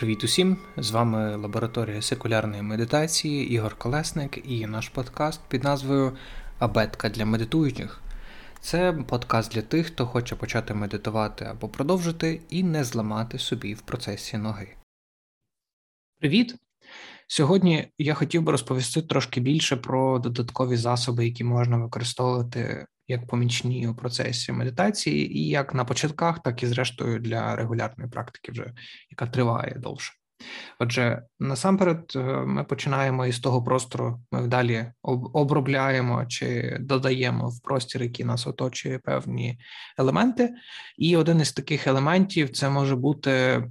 Привіт усім! З вами лабораторія секулярної медитації Ігор Колесник і наш подкаст під назвою Абетка для медитуючих. Це подкаст для тих, хто хоче почати медитувати або продовжити і не зламати собі в процесі ноги. Привіт! Сьогодні я хотів би розповісти трошки більше про додаткові засоби, які можна використовувати як помічні у процесі медитації, і як на початках, так і зрештою для регулярної практики, вже яка триває довше. Отже, насамперед, е, ми починаємо із того простору, ми далі обробляємо чи додаємо в простір, який нас оточує певні елементи. І один із таких елементів це може бути е,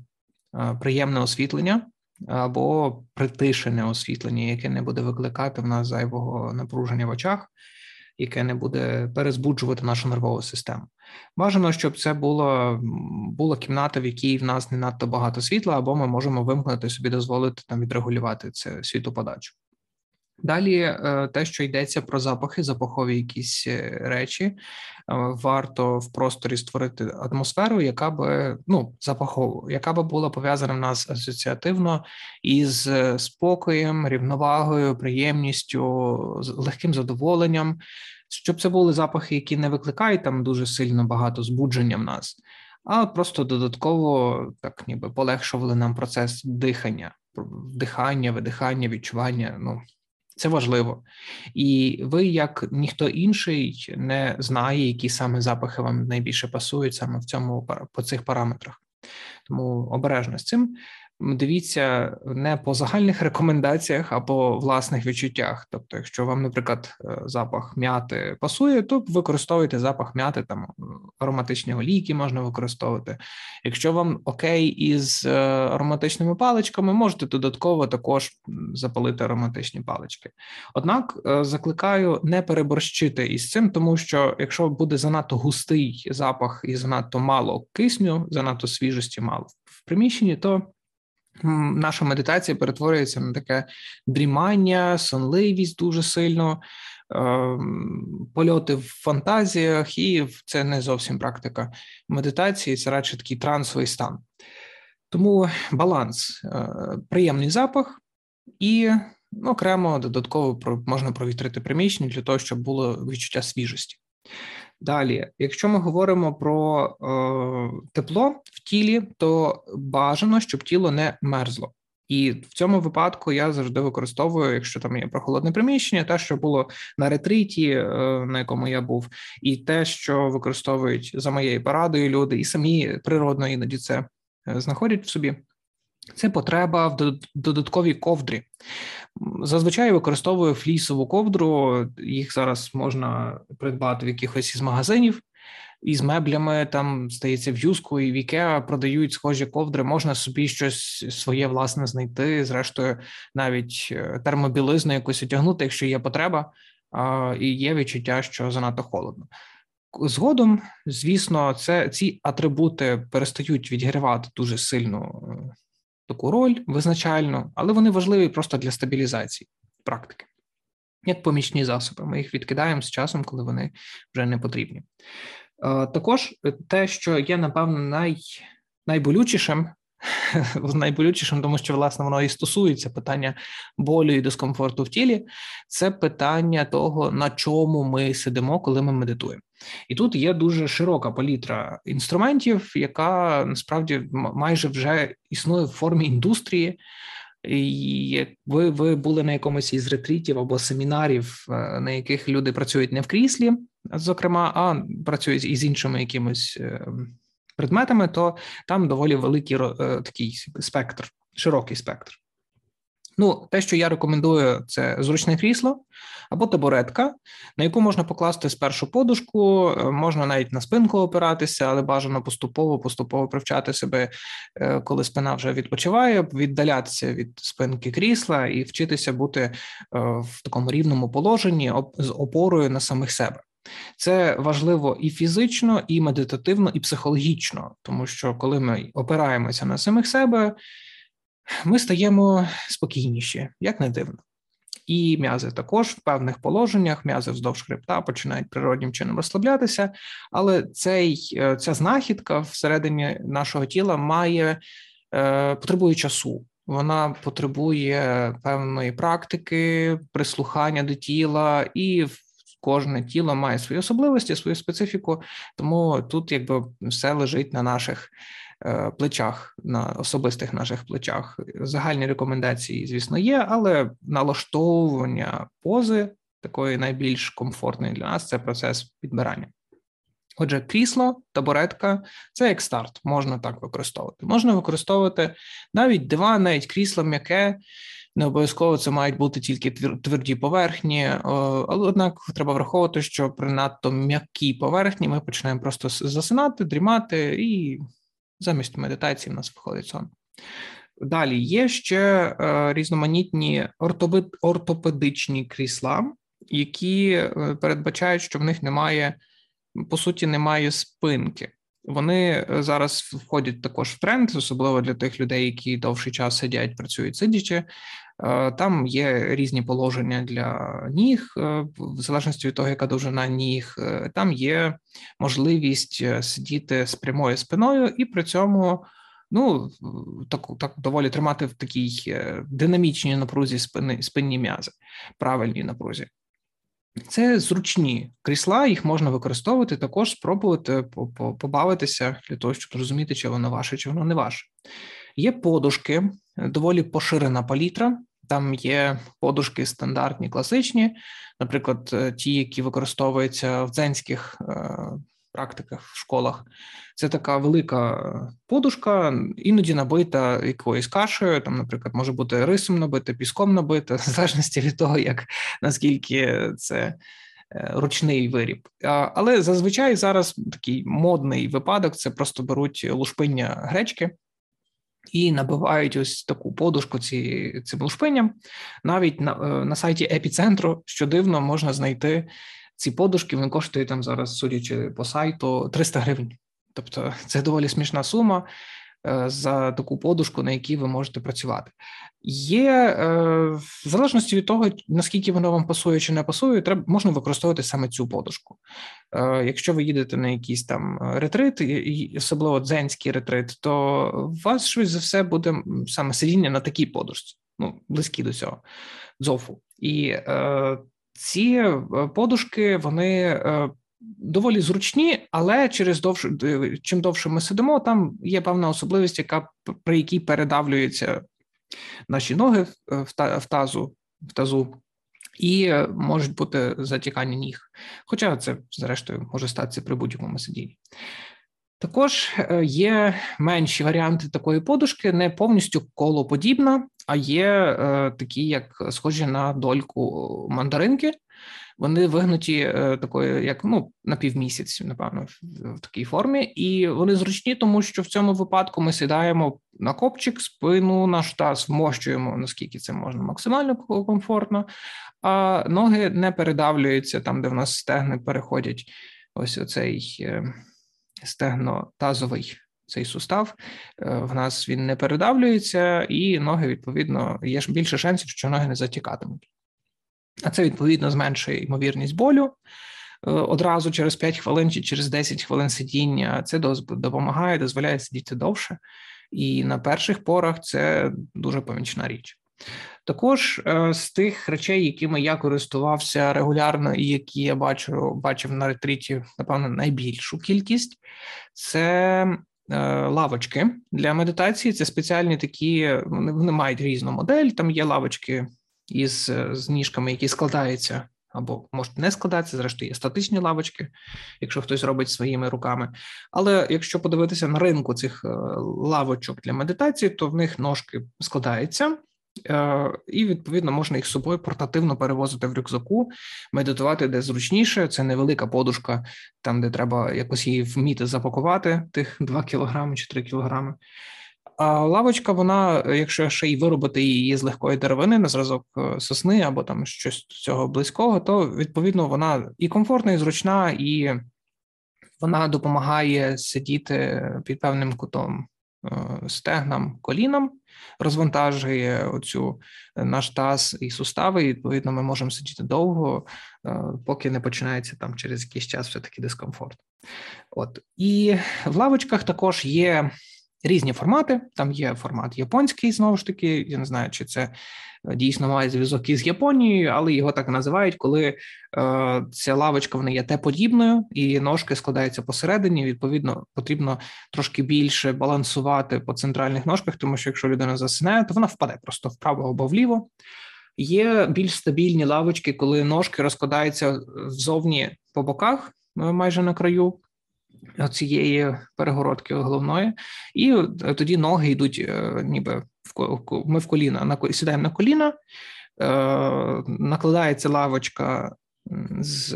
приємне освітлення або притишене освітлення, яке не буде викликати в нас зайвого напруження в очах яке не буде перезбуджувати нашу нервову систему. Бажано, щоб це було була кімната, в якій в нас не надто багато світла, або ми можемо вимкнути собі, дозволити там відрегулювати це світоподачу. Далі, е, те, що йдеться про запахи, запахові якісь е, речі, е, варто в просторі створити атмосферу, яка би ну запахову, яка би була пов'язана в нас асоціативно із спокоєм, рівновагою, приємністю, легким задоволенням, щоб це були запахи, які не викликають там дуже сильно багато збудження в нас, а просто додатково так, ніби полегшували нам процес дихання, вдихання, видихання, відчування. Ну це важливо, і ви, як ніхто інший, не знає, які саме запахи вам найбільше пасують саме в цьому по цих параметрах. Тому обережно з цим дивіться не по загальних рекомендаціях, а по власних відчуттях. Тобто, якщо вам, наприклад, е, запах м'яти пасує, то використовуйте запах м'яти, там ароматичні олійки можна використовувати. Якщо вам окей із е, ароматичними паличками, можете додатково також запалити ароматичні палички. Однак е, закликаю не переборщити із цим, тому що якщо буде занадто густий запах і занадто мало кисню, занадто свіжості мало в приміщенні, то наша медитація перетворюється на таке дрімання, сонливість дуже сильно, ем, польоти в фантазіях, і це не зовсім практика медитації, це радше такий трансовий стан. Тому баланс, е, приємний запах і окремо додатково можна провітрити приміщення для того, щоб було відчуття свіжості. Далі, якщо ми говоримо про е, тепло в тілі, то бажано, щоб тіло не мерзло. І в цьому випадку я завжди використовую, якщо там є прохолодне приміщення, те, що було на ретриті, е, на якому я був, і те, що використовують за моєю порадою люди, і самі природно іноді це е, знаходять в собі. Це потреба в додатковій ковдрі. Зазвичай використовую флісову ковдру, їх зараз можна придбати в якихось із магазинів. Із меблями там стається в юску і в Ікеа продають схожі ковдри. Можна собі щось своє власне знайти. Зрештою, навіть е, термобілизну якусь одягнути, якщо є потреба, і є відчуття, що занадто холодно. Згодом, звісно, це ці атрибути перестають відігравати дуже сильно е, таку роль визначальну, але вони важливі просто для стабілізації практики. Як помічні засоби, ми їх відкидаємо з часом, коли вони вже не потрібні. Е, також те, що є, напевно, най, найболючішим, найболючішим, тому що власне воно і стосується питання болю і дискомфорту в тілі, це питання того, на чому ми сидимо, коли ми медитуємо. І тут є дуже широка палітра інструментів, яка насправді майже вже існує в формі індустрії. І ви ви були на якомусь із ретрітів або семінарів, е, на яких люди працюють не в кріслі, зокрема, а працюють із іншими якимось е, предметами, то там доволі великий е, такий спектр, широкий спектр. Ну, те, що я рекомендую, це зручне крісло або табуретка, на яку можна покласти спершу подушку, е, можна навіть на спинку опиратися, але бажано поступово, поступово привчати себе, е, коли спина вже відпочиває, віддалятися від спинки крісла і вчитися бути в такому рівному положенні з опорою на самих себе. Це важливо і фізично, і медитативно, і психологічно, тому що коли ми опираємося на самих себе, ми стаємо спокійніші, як не дивно. І м'язи також в певних положеннях, м'язи вздовж хребта починають природнім чином розслаблятися, але цей, е, ця знахідка всередині нашого тіла має потребує часу. Вона потребує певної практики, прислухання до тіла, і кожне тіло має свої особливості, свою специфіку. Тому тут якби все лежить на наших Е, плечах, на особистих наших плечах. Загальні рекомендації, звісно, є, але налаштовування пози такої найбільш комфортної для нас це процес підбирання. Отже, крісло, табуретка це як старт, можна так використовувати. Можна використовувати навіть диван, навіть крісло м'яке. Не обов'язково це мають бути тільки тверді поверхні, але однак треба враховувати, що при надто м'якій поверхні ми починаємо просто засинати, дрімати і замість медитації в нас виходить сон. Далі є ще е, різноманітні ортопедичні крісла, які е, передбачають, що в них немає, по суті, немає спинки. Вони е, зараз входять також в тренд, особливо для тих людей, які довший час сидять, працюють сидячи. Там є різні положення для ніг, в залежності від того, яка довжина ніг. Там є можливість сидіти з прямою спиною і при цьому. Ну так так доволі тримати в такій е, динамічній напрузі спини спинні м'язи, правильній напрузі. Це зручні крісла, їх можна використовувати, також спробувати побавитися для того, щоб зрозуміти, чи воно ваше, чи воно не ваше. Є подушки, доволі поширена палітра. Там є подушки стандартні, класичні, наприклад, е, ті, які використовуються в дзенських е, практиках в школах. Це така велика подушка, іноді набита якоюсь кашею. Там, наприклад, може бути рисом набита, піском набита, в залежності від того, як наскільки це. Е, ручний виріб, але зазвичай зараз такий модний випадок: це просто беруть лушпиння гречки, і набивають ось таку подушку ці, цим лушпиням. Навіть на е, на сайті епіцентру, що дивно, можна знайти ці подушки. Вони коштують там зараз, судячи по сайту, 300 гривень. Тобто це доволі смішна сума. Е, за таку подушку, на якій ви можете працювати. Є е, в залежності від того, наскільки воно вам пасує чи не пасує, треба можна використовувати саме цю подушку. Е, якщо ви їдете на якийсь там ретрит, особливо дзенський ретрит, то у вас швидше за все буде саме сидіння на такій подушці, ну близькі до цього дзофу. І ці подушки вони доволі зручні, але через довше чим довше ми сидимо, там є певна особливість, яка при якій передавлюються наші ноги в тазу, в тазу. І можуть бути затікання ніг. Хоча це, зрештою, може статися при будь-якому сидінні. Також е, є менші варіанти такої подушки, не повністю колоподібна, а є е, такі, як схожі на дольку мандаринки, вони вигнуті е, такою, як ну на півмісяць, напевно, в, такій формі, і вони зручні, тому що в цьому випадку ми сідаємо на копчик, спину, наш таз вмощуємо, наскільки це можна максимально комфортно, а ноги не передавлюються там, де в нас стегни переходять. Ось оцей е, стегно-тазовий цей сустав. Е, в нас він не передавлюється, і ноги відповідно є більше шансів, що ноги не затікатимуть. А це відповідно зменшує ймовірність болю е, одразу через 5 хвилин чи через 10 хвилин сидіння. Це допомагає, дозволяє сидіти довше, і на перших порах це дуже помічна річ. Також е, з тих речей, якими я користувався регулярно, і які я бачу, бачив на ретриті, напевно, найбільшу кількість, це е, лавочки для медитації. Це спеціальні такі, вони мають різну модель. Там є лавочки із е, з ніжками, які складаються, або можуть не складатися, зрештою є статичні лавочки, якщо хтось робить своїми руками. Але якщо подивитися на ринку цих е, лавочок для медитації, то в них ножки складаються. Е, і відповідно можна їх з собою портативно перевозити в рюкзаку, медитувати де зручніше. Це невелика подушка, там де треба якось її вміти запакувати, тих 2 кілограми чи 3 кілограми. А лавочка, вона, якщо ще й виробити її з легкої деревини на зразок е, сосни або там щось цього близького, то відповідно вона і комфортна, і зручна, і вона допомагає сидіти під певним кутом е, стегнам, колінам, розвантажує оцю е, наш таз і сустави. і Відповідно, ми можемо сидіти довго, поки не починається там через якийсь час все таки дискомфорт. От і в лавочках також є різні формати. Там є формат японський, знову ж таки. Я не знаю, чи це е, дійсно має зв'язок із Японією, але його так називають, коли е, ця лавочка вона є Т-подібною, і ножки складаються посередині. Відповідно, потрібно трошки більше балансувати по центральних ножках, тому що якщо людина засне, то вона впаде просто вправо або вліво. Є більш стабільні лавочки, коли ножки розкладаються ззовні по боках, е, майже на краю цієї перегородки головної, і е, тоді ноги йдуть, е, ніби в ми в коліна на сідаємо на коліна, накладається лавочка з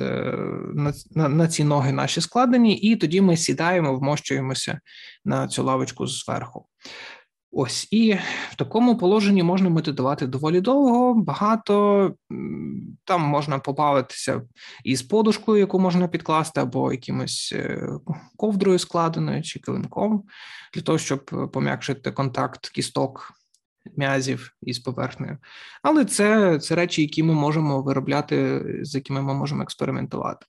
на, на, на ці ноги наші складені, і тоді ми сідаємо, вмощуємося на цю лавочку зверху. Ось і в такому положенні можна медитувати доволі довго, багато там можна побавитися із подушкою, яку можна підкласти, або якимось е, ковдрою складеною чи килимком, для того, щоб пом'якшити контакт кісток м'язів із поверхнею. Але це це речі, які ми можемо виробляти, з якими ми можемо експериментувати.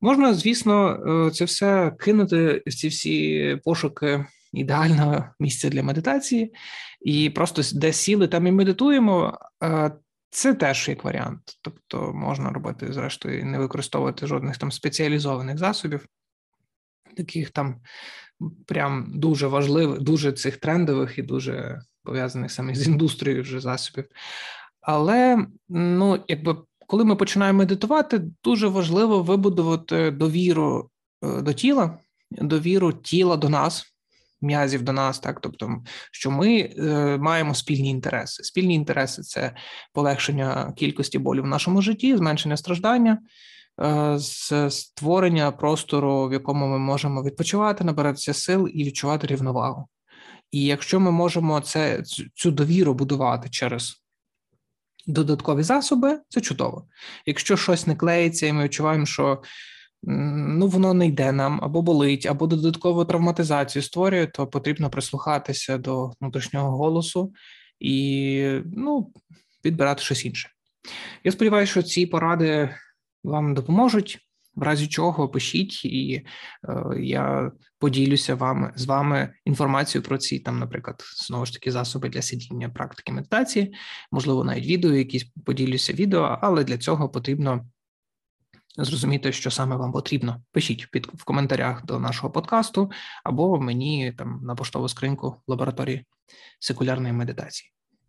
Можна, звісно, е, це все кинути, ці всі пошуки ідеального місця для медитації, і просто де сіли, там і медитуємо. Це теж як варіант, тобто можна робити, зрештою, не використовувати жодних там спеціалізованих засобів, таких там прям дуже важливих, дуже цих трендових і дуже пов'язаних саме з індустрією вже засобів. Але ну, якби коли ми починаємо медитувати, дуже важливо вибудувати довіру е, до тіла, довіру тіла до нас м'язів до нас, так тобто, що ми е, маємо спільні інтереси. Спільні інтереси це полегшення кількості болю в нашому житті, зменшення страждання, е, створення простору, в якому ми можемо відпочивати, набиратися сил і відчувати рівновагу. І якщо ми можемо це цю довіру будувати через додаткові засоби, це чудово. Якщо щось не клеїться, і ми відчуваємо, що ну воно не йде нам або болить, або додаткову травматизацію створює, то потрібно прислухатися до внутрішнього голосу і ну, підбирати щось інше. Я сподіваюся, що ці поради вам допоможуть. В разі чого пишіть, і е, я поділюся вам з вами інформацією про ці там, наприклад, знову ж таки засоби для сидіння практики медитації, можливо, навіть відео, якісь поділюся відео, але для цього потрібно зрозуміти, що саме вам потрібно. Пишіть під в коментарях до нашого подкасту або мені там на поштову скриньку лабораторії секулярної медитації.